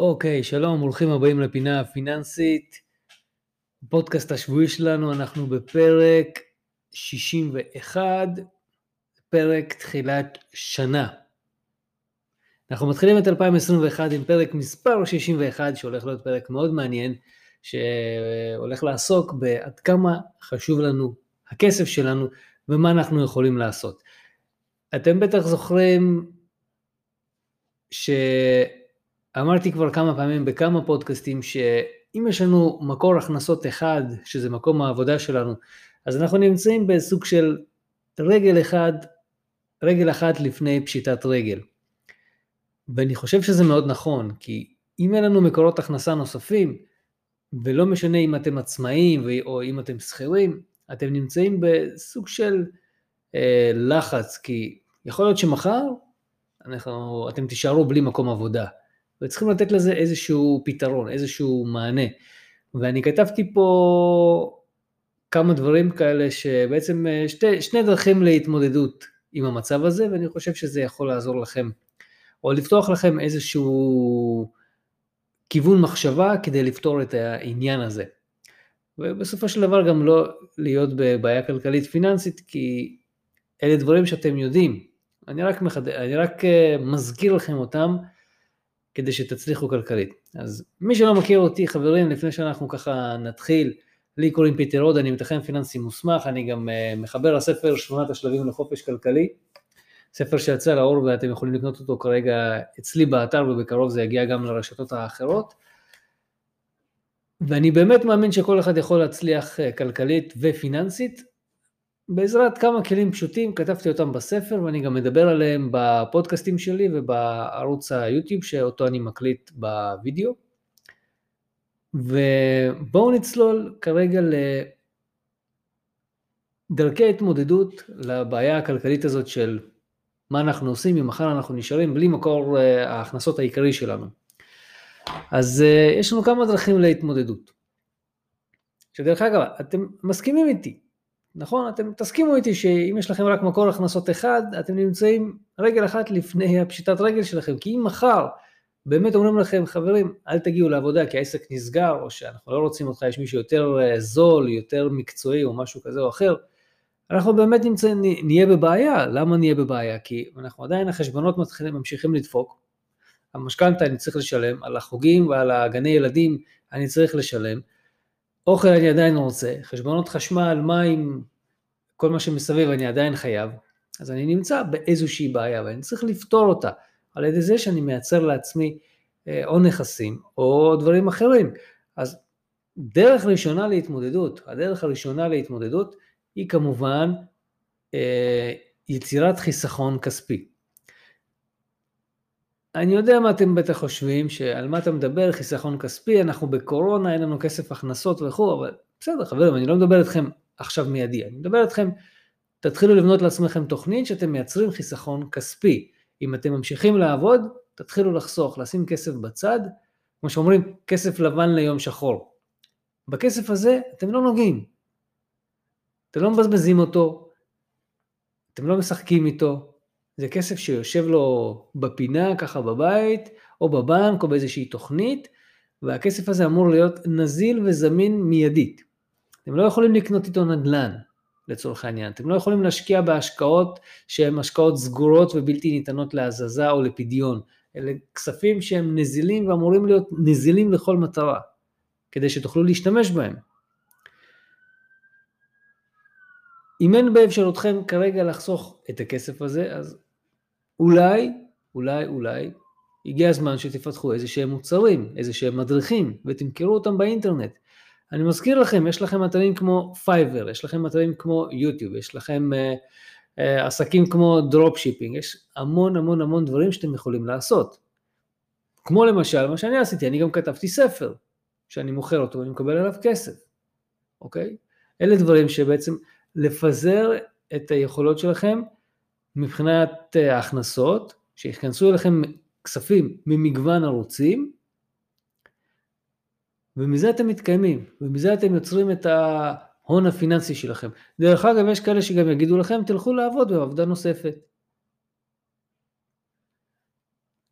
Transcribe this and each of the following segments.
אוקיי, שלום, ברוכים הבאים לפינה הפיננסית. פודקאסט השבועי שלנו, אנחנו בפרק 61, פרק תחילת שנה. אנחנו מתחילים את 2021 עם פרק מספר 61, שהולך להיות פרק מאוד מעניין, שהולך לעסוק בעד כמה חשוב לנו הכסף שלנו ומה אנחנו יכולים לעשות. אתם בטח זוכרים ש... אמרתי כבר כמה פעמים בכמה פודקאסטים שאם יש לנו מקור הכנסות אחד, שזה מקום העבודה שלנו, אז אנחנו נמצאים בסוג של רגל אחד, רגל אחת לפני פשיטת רגל. ואני חושב שזה מאוד נכון, כי אם אין לנו מקורות הכנסה נוספים, ולא משנה אם אתם עצמאים או אם אתם שכירים, אתם נמצאים בסוג של אה, לחץ, כי יכול להיות שמחר אנחנו, אתם תישארו בלי מקום עבודה. וצריכים לתת לזה איזשהו פתרון, איזשהו מענה. ואני כתבתי פה כמה דברים כאלה שבעצם אה, שתי, שני דרכים להתמודדות עם המצב הזה, ואני חושב שזה יכול לעזור לכם, או לפתוח לכם איזשהו כיוון מחשבה כדי לפתור את העניין הזה. ובסופו של דבר גם לא להיות בבעיה כלכלית פיננסית, כי אלה דברים שאתם יודעים. אני רק, מחד... אני רק אה, מזכיר לכם אותם, כדי שתצליחו כלכלית. אז מי שלא מכיר אותי, חברים, לפני שאנחנו ככה נתחיל, לי קוראים פיטר עוד, אני מתכן פיננסי מוסמך, אני גם uh, מחבר לספר שמונת השלבים לחופש כלכלי, ספר שיצא לאור ואתם יכולים לקנות אותו כרגע אצלי באתר ובקרוב זה יגיע גם לרשתות האחרות. ואני באמת מאמין שכל אחד יכול להצליח אה, כלכלית ופיננסית, בעזרת כמה כלים פשוטים, כתבתי אותם בספר ואני גם מדבר עליהם בפודקאסטים שלי ובערוץ היוטיוב שאותו אני מקליט בווידאו. ובואו נצלול כרגע לדרכי התמודדות לבעיה הכלכלית הזאת של מה אנחנו עושים אם מחר אנחנו נשארים בלי מקור אה, ההכנסות העיקרי שלנו. אז אה, יש לנו כמה דרכים להתמודדות. שדרך אגב, אתם מסכימים איתי, נכון? אתם תסכימו איתי שאם יש לכם רק מקור הכנסות אחד, אתם נמצאים רגל אחת לפני הפשיטת רגל שלכם, כי אם מחר באמת אומרים לכם, חברים, אל תגיעו לעבודה כי העסק נסגר, או שאנחנו לא רוצים אותך, יש מישהו יותר אה, זול, יותר מקצועי או משהו כזה או אחר, אנחנו באמת נמצא, נהיה בבעיה. למה נהיה בבעיה? כי אנחנו עדיין, החשבונות מתחילים, ממשיכים לדפוק, המשכנתה אני צריך לשלם, על החוגים ועל הגני ילדים אני צריך לשלם, אוכל אני עדיין רוצה, חשבונות חשמל, מים, כל מה שמסביב אני עדיין חייב, אז אני נמצא באיזושהי בעיה ואני צריך לפתור אותה על ידי זה שאני מייצר לעצמי אה, או נכסים או דברים אחרים. אז דרך ראשונה להתמודדות, הדרך הראשונה להתמודדות היא כמובן אה, יצירת חיסכון כספי. אני יודע מה אתם בטח חושבים, שעל מה אתה מדבר, חיסכון כספי, אנחנו בקורונה, אין לנו כסף הכנסות וכו', אבל בסדר חברים, אני לא מדבר איתכם עכשיו מיידי, אני מדבר איתכם, תתחילו לבנות לעצמכם תוכנית שאתם מייצרים חיסכון כספי. אם אתם ממשיכים לעבוד, תתחילו לחסוך, לשים כסף בצד, כמו שאומרים, כסף לבן ליום שחור. בכסף הזה אתם לא נוגעים. אתם לא מבזבזים אותו, אתם לא משחקים איתו, זה כסף שיושב לו בפינה ככה בבית, או בבנק, או באיזושהי תוכנית, והכסף הזה אמור להיות נזיל וזמין מיידית. אתם לא יכולים לקנות איתו נדל"ן, לצורך העניין. אתם לא יכולים להשקיע בהשקעות שהן השקעות סגורות ובלתי ניתנות להזזה או לפדיון. אלה כספים שהם נזילים ואמורים להיות נזילים לכל מטרה, כדי שתוכלו להשתמש בהם. אם אין באפשרותכם כרגע לחסוך את הכסף הזה, אז אולי, אולי, אולי, הגיע הזמן שתפתחו איזה שהם מוצרים, איזה שהם מדריכים, ותמכרו אותם באינטרנט. אני מזכיר לכם, יש לכם אתרים כמו פייבר, יש לכם אתרים כמו יוטיוב, יש לכם אה, אה, עסקים כמו drop shipping, יש המון המון המון דברים שאתם יכולים לעשות. כמו למשל מה שאני עשיתי, אני גם כתבתי ספר, שאני מוכר אותו ואני מקבל עליו כסף, אוקיי? אלה דברים שבעצם לפזר את היכולות שלכם מבחינת אה, ההכנסות, שיכנסו אליכם כספים ממגוון ערוצים, ומזה אתם מתקיימים, ומזה אתם יוצרים את ההון הפיננסי שלכם. דרך אגב, יש כאלה שגם יגידו לכם, תלכו לעבוד בעבודה נוספת.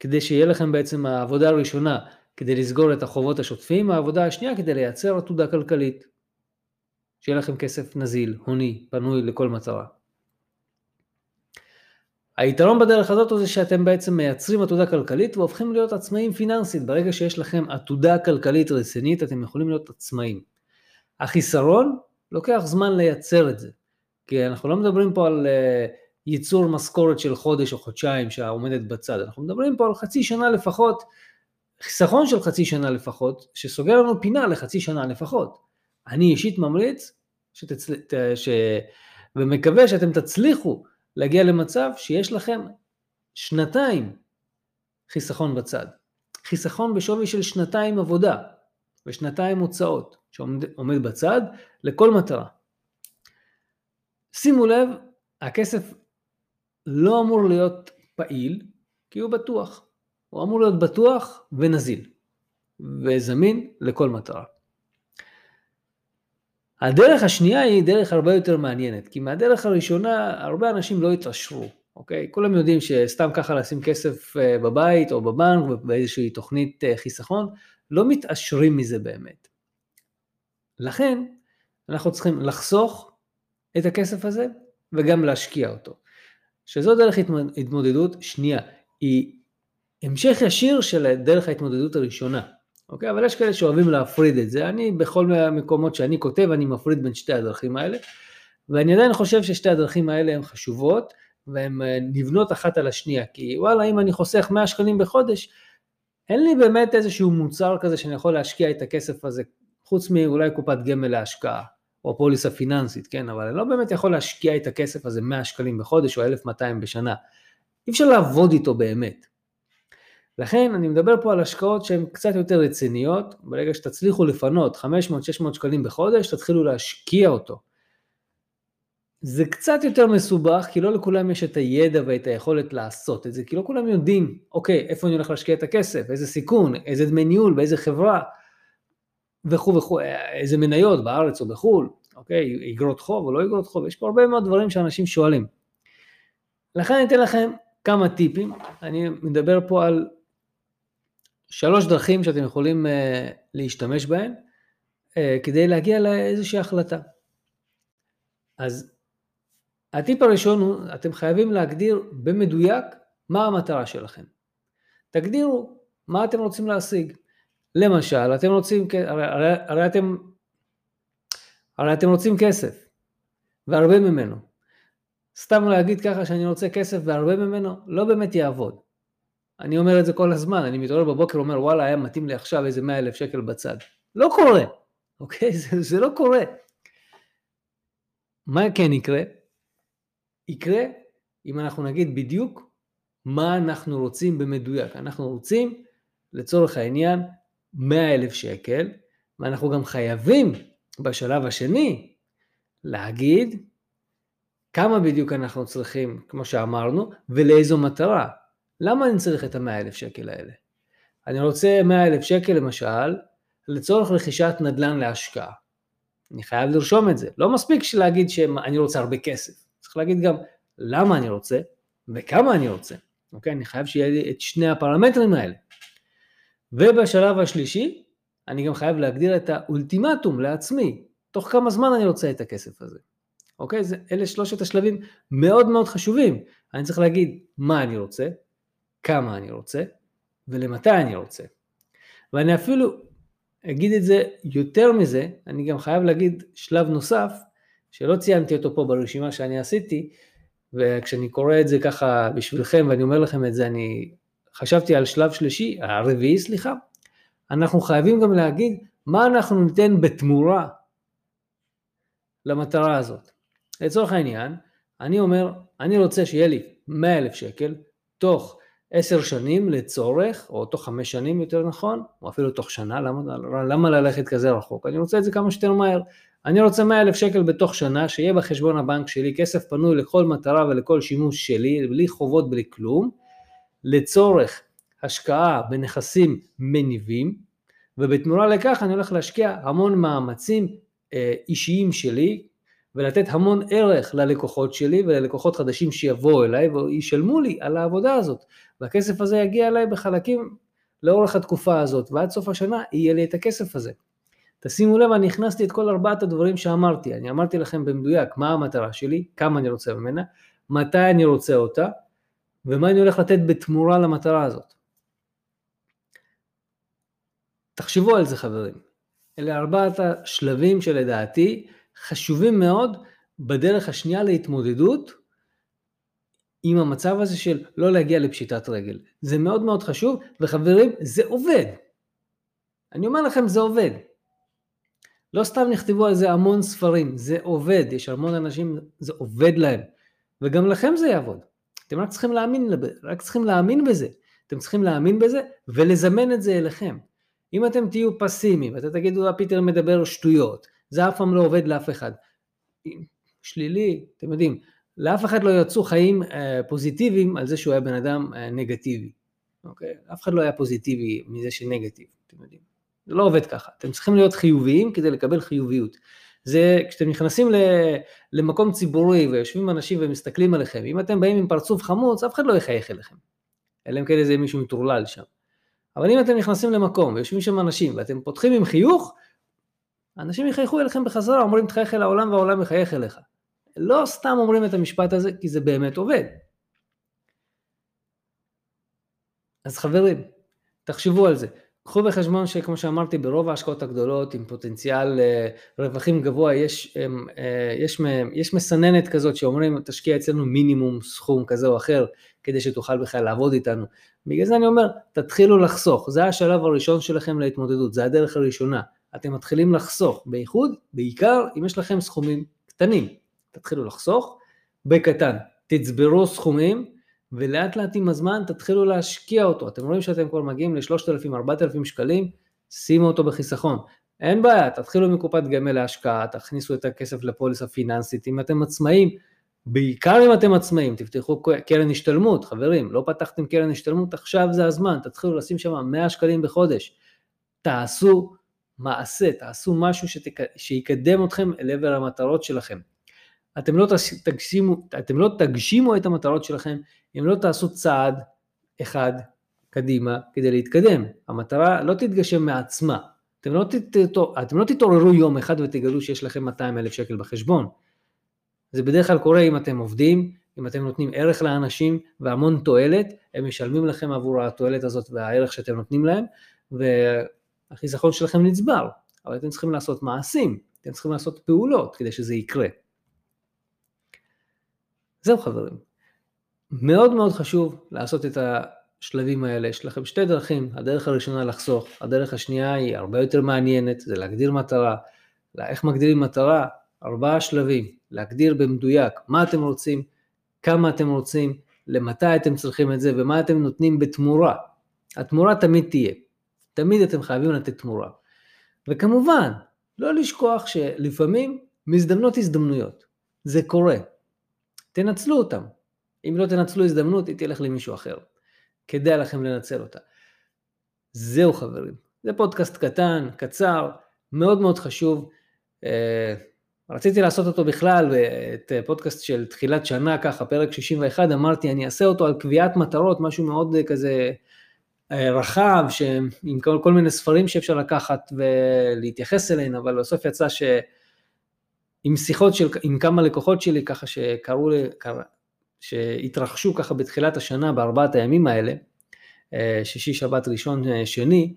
כדי שיהיה לכם בעצם העבודה הראשונה, כדי לסגור את החובות השוטפים, העבודה השנייה כדי לייצר עתודה כלכלית. שיהיה לכם כסף נזיל, הוני, פנוי לכל מטרה. היתרון בדרך הזאת הוא זה שאתם בעצם מייצרים עתודה כלכלית והופכים להיות עצמאים פיננסית. ברגע שיש לכם עתודה כלכלית רצינית, אתם יכולים להיות עצמאים. החיסרון, לוקח זמן לייצר את זה. כי אנחנו לא מדברים פה על uh, ייצור משכורת של חודש או חודשיים שעומדת בצד, אנחנו מדברים פה על חצי שנה לפחות, חיסכון של חצי שנה לפחות, שסוגר לנו פינה לחצי שנה לפחות. אני אישית ממליץ שתצל... ש... ומקווה שאתם תצליחו להגיע למצב שיש לכם שנתיים חיסכון בצד. חיסכון בשווי של שנתיים עבודה ושנתיים הוצאות שעומד בצד לכל מטרה. שימו לב, הכסף לא אמור להיות פעיל כי הוא בטוח. הוא אמור להיות בטוח ונזיל וזמין לכל מטרה. הדרך השנייה היא דרך הרבה יותר מעניינת, כי מהדרך הראשונה הרבה אנשים לא התעשרו, אוקיי? כולם יודעים שסתם ככה לשים כסף אה, בבית או בבנק באיזושהי תוכנית אה, חיסכון, לא מתעשרים מזה באמת. לכן אנחנו צריכים לחסוך את הכסף הזה וגם להשקיע אותו. שזו דרך התמודדות שנייה, היא המשך ישיר של דרך ההתמודדות הראשונה. אוקיי? אבל יש כאלה שאוהבים להפריד את זה. אני, בכל המקומות שאני כותב, אני מפריד בין שתי הדרכים האלה, ואני עדיין חושב ששתי הדרכים האלה הן חשובות, והן אה, נבנות אחת על השנייה, כי וואלה, אם אני חוסך 100 שקלים בחודש, אין לי באמת איזשהו מוצר כזה שאני יכול להשקיע את הכסף הזה, חוץ מאולי קופת גמל להשקעה, או פוליסה פיננסית, כן? אבל אני לא באמת יכול להשקיע את הכסף הזה 100 שקלים בחודש או 1,200 בשנה. אי אפשר לעבוד איתו באמת. לכן אני מדבר פה על השקעות שהן קצת יותר רציניות, ברגע שתצליחו לפנות 500-600 שקלים בחודש, תתחילו להשקיע אותו. זה קצת יותר מסובך, כי לא לכולם יש את הידע ואת היכולת לעשות את זה, כי לא כולם יודעים, אוקיי, איפה אני הולך להשקיע את הכסף, איזה סיכון, איזה דמי ניהול, באיזה חברה, וכו' וכו', איזה מניות בארץ או בחו"ל, אוקיי, אגרות חוב או לא אגרות חוב, יש פה הרבה מאוד דברים שאנשים שואלים. לכן אני אתן לכם כמה טיפים, אני מדבר פה על שלוש דרכים שאתם יכולים uh, להשתמש בהן uh, כדי להגיע לאיזושהי החלטה. אז הטיפ הראשון הוא, אתם חייבים להגדיר במדויק מה המטרה שלכם. תגדירו מה אתם רוצים להשיג. למשל, אתם רוצים, הרי, הרי, הרי, אתם, הרי אתם רוצים כסף, והרבה ממנו. סתם להגיד ככה שאני רוצה כסף והרבה ממנו, לא באמת יעבוד. אני אומר את זה כל הזמן, אני מתעורר בבוקר ואומר וואלה היה מתאים לי עכשיו איזה 100 אלף שקל בצד. לא קורה, אוקיי? זה, זה לא קורה. מה כן יקרה? יקרה אם אנחנו נגיד בדיוק מה אנחנו רוצים במדויק. אנחנו רוצים לצורך העניין 100 אלף שקל, ואנחנו גם חייבים בשלב השני להגיד כמה בדיוק אנחנו צריכים, כמו שאמרנו, ולאיזו מטרה. למה אני צריך את המאה אלף שקל האלה? אני רוצה מאה אלף שקל למשל, לצורך רכישת נדל"ן להשקעה. אני חייב לרשום את זה. לא מספיק להגיד שאני רוצה הרבה כסף. צריך להגיד גם למה אני רוצה וכמה אני רוצה. אוקיי? אני חייב שיהיה לי את שני הפרמטרים האלה. ובשלב השלישי, אני גם חייב להגדיר את האולטימטום לעצמי. תוך כמה זמן אני רוצה את הכסף הזה. אוקיי? זה, אלה שלושת השלבים מאוד מאוד חשובים. אני צריך להגיד מה אני רוצה, כמה אני רוצה ולמתי אני רוצה. ואני אפילו אגיד את זה יותר מזה, אני גם חייב להגיד שלב נוסף, שלא ציינתי אותו פה ברשימה שאני עשיתי, וכשאני קורא את זה ככה בשבילכם ואני אומר לכם את זה, אני חשבתי על שלב שלישי, הרביעי סליחה, אנחנו חייבים גם להגיד מה אנחנו ניתן בתמורה למטרה הזאת. לצורך העניין, אני אומר, אני רוצה שיהיה לי 100 אלף שקל תוך עשר שנים לצורך, או תוך חמש שנים יותר נכון, או אפילו תוך שנה, למה, למה ללכת כזה רחוק? אני רוצה את זה כמה שיותר מהר. אני רוצה 100 אלף שקל בתוך שנה, שיהיה בחשבון הבנק שלי כסף פנוי לכל מטרה ולכל שימוש שלי, בלי חובות, בלי כלום, לצורך השקעה בנכסים מניבים, ובתמורה לכך אני הולך להשקיע המון מאמצים אה, אישיים שלי, ולתת המון ערך ללקוחות שלי וללקוחות חדשים שיבואו אליי וישלמו לי על העבודה הזאת. והכסף הזה יגיע אליי בחלקים לאורך התקופה הזאת, ועד סוף השנה יהיה לי את הכסף הזה. תשימו לב, אני הכנסתי את כל ארבעת הדברים שאמרתי. אני אמרתי לכם במדויק מה המטרה שלי, כמה אני רוצה ממנה, מתי אני רוצה אותה, ומה אני הולך לתת בתמורה למטרה הזאת. תחשבו על זה חברים. אלה ארבעת השלבים שלדעתי חשובים מאוד בדרך השנייה להתמודדות עם המצב הזה של לא להגיע לפשיטת רגל. זה מאוד מאוד חשוב, וחברים, זה עובד. אני אומר לכם, זה עובד. לא סתם נכתבו על זה המון ספרים, זה עובד, יש המון אנשים, זה עובד להם. וגם לכם זה יעבוד. אתם רק צריכים להאמין, רק צריכים להאמין בזה. אתם צריכים להאמין בזה ולזמן את זה אליכם. אם אתם תהיו פסימיים, ואתם תגידו, פיטר מדבר שטויות, זה אף פעם לא עובד לאף אחד. שלילי, אתם יודעים, לאף אחד לא יצאו חיים אה, פוזיטיביים על זה שהוא היה בן אדם אה, נגטיבי. אוקיי? אף אחד לא היה פוזיטיבי מזה שנגטיב, אתם יודעים. זה לא עובד ככה. אתם צריכים להיות חיוביים כדי לקבל חיוביות. זה כשאתם נכנסים למקום ציבורי ויושבים אנשים ומסתכלים עליכם, אם אתם באים עם פרצוף חמוץ, אף אחד לא יחייך אליכם. אלא אם כן איזה מישהו מטורלל שם. אבל אם אתם נכנסים למקום ויושבים שם אנשים ואתם פותחים עם חיוך, אנשים יחייכו אליכם בחזרה, אומרים תחייך אל העולם והעולם יחייך אליך. לא סתם אומרים את המשפט הזה, כי זה באמת עובד. אז חברים, תחשבו על זה. קחו בחשבון שכמו שאמרתי, ברוב ההשקעות הגדולות עם פוטנציאל אה, רווחים גבוה, יש, אה, יש, יש מסננת כזאת שאומרים, תשקיע אצלנו מינימום סכום כזה או אחר, כדי שתוכל בכלל לעבוד איתנו. בגלל זה אני אומר, תתחילו לחסוך, זה השלב הראשון שלכם להתמודדות, זה הדרך הראשונה. אתם מתחילים לחסוך, בייחוד, בעיקר אם יש לכם סכומים קטנים. תתחילו לחסוך, בקטן, תצברו סכומים, ולאט לאט עם הזמן תתחילו להשקיע אותו. אתם רואים שאתם כבר מגיעים ל-3,000-4,000 שקלים, שימו אותו בחיסכון. אין בעיה, תתחילו מקופת גמל להשקעה, תכניסו את הכסף לפוליסה פיננסית. אם אתם עצמאים, בעיקר אם אתם עצמאים, תפתחו קרן השתלמות, חברים, לא פתחתם קרן השתלמות, עכשיו זה הזמן, תתחילו לשים שם 100 שקלים בחודש. תעשו מעשה, תעשו משהו שתק... שיקדם אתכם אל עבר המטרות שלכם. אתם לא, תגשימו, אתם לא תגשימו את המטרות שלכם אם לא תעשו צעד אחד קדימה כדי להתקדם. המטרה לא תתגשם מעצמה. אתם לא, תתעור, אתם לא תתעוררו יום אחד ותגלו שיש לכם 200 אלף שקל בחשבון. זה בדרך כלל קורה אם אתם עובדים, אם אתם נותנים ערך לאנשים והמון תועלת, הם משלמים לכם עבור התועלת הזאת והערך שאתם נותנים להם, והחיסכון שלכם נצבר. אבל אתם צריכים לעשות מעשים, אתם צריכים לעשות פעולות כדי שזה יקרה. זהו חברים. מאוד מאוד חשוב לעשות את השלבים האלה. יש לכם שתי דרכים, הדרך הראשונה לחסוך, הדרך השנייה היא הרבה יותר מעניינת, זה להגדיר מטרה. איך מגדירים מטרה? ארבעה שלבים, להגדיר במדויק מה אתם רוצים, כמה אתם רוצים, למתי אתם צריכים את זה ומה אתם נותנים בתמורה. התמורה תמיד תהיה, תמיד אתם חייבים לתת תמורה. וכמובן, לא לשכוח שלפעמים מזדמנות הזדמנויות, זה קורה, תנצלו אותם. אם לא תנצלו הזדמנות, היא תלך למישהו אחר. כדאי לכם לנצל אותה. זהו חברים, זה פודקאסט קטן, קצר, מאוד מאוד חשוב. אה, רציתי לעשות אותו בכלל, את פודקאסט של תחילת שנה ככה, פרק 61, אמרתי אני אעשה אותו על קביעת מטרות, משהו מאוד כזה אה, רחב, עם כל, כל מיני ספרים שאפשר לקחת ולהתייחס אליהם, אבל בסוף יצא ש... עם שיחות של, עם כמה לקוחות שלי ככה שקראו לי, שהתרחשו ככה בתחילת השנה בארבעת הימים האלה, אה, שישי, שבת, ראשון, אה, שני,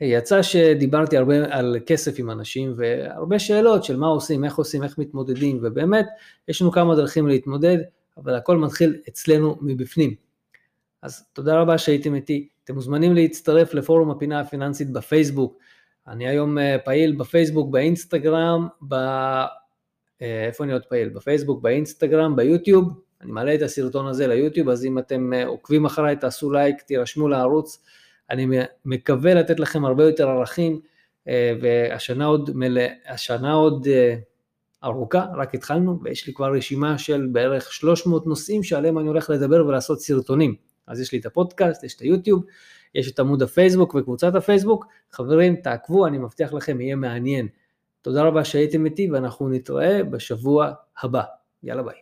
יצא שדיברתי הרבה על כסף עם אנשים והרבה שאלות של מה עושים, איך עושים, איך מתמודדים, ובאמת יש לנו כמה דרכים להתמודד, אבל הכל מתחיל אצלנו מבפנים. אז תודה רבה שהייתם איתי, אתם מוזמנים להצטרף לפורום הפינה הפיננסית בפייסבוק, אני היום אה, פעיל בפייסבוק, באינסטגרם, ב... אה, איפה אני עוד פעיל? בפייסבוק, באינסטגרם, ביוטיוב, אני מעלה את הסרטון הזה ליוטיוב, אז אם אתם אה, עוקבים אחריי, תעשו לייק, תירשמו לערוץ, אני מקווה לתת לכם הרבה יותר ערכים, והשנה עוד, מלא, השנה עוד ארוכה, רק התחלנו, ויש לי כבר רשימה של בערך 300 נושאים שעליהם אני הולך לדבר ולעשות סרטונים. אז יש לי את הפודקאסט, יש את היוטיוב, יש את עמוד הפייסבוק וקבוצת הפייסבוק, חברים, תעקבו, אני מבטיח לכם, יהיה מעניין. תודה רבה שהייתם איתי ואנחנו נתראה בשבוע הבא. יאללה ביי.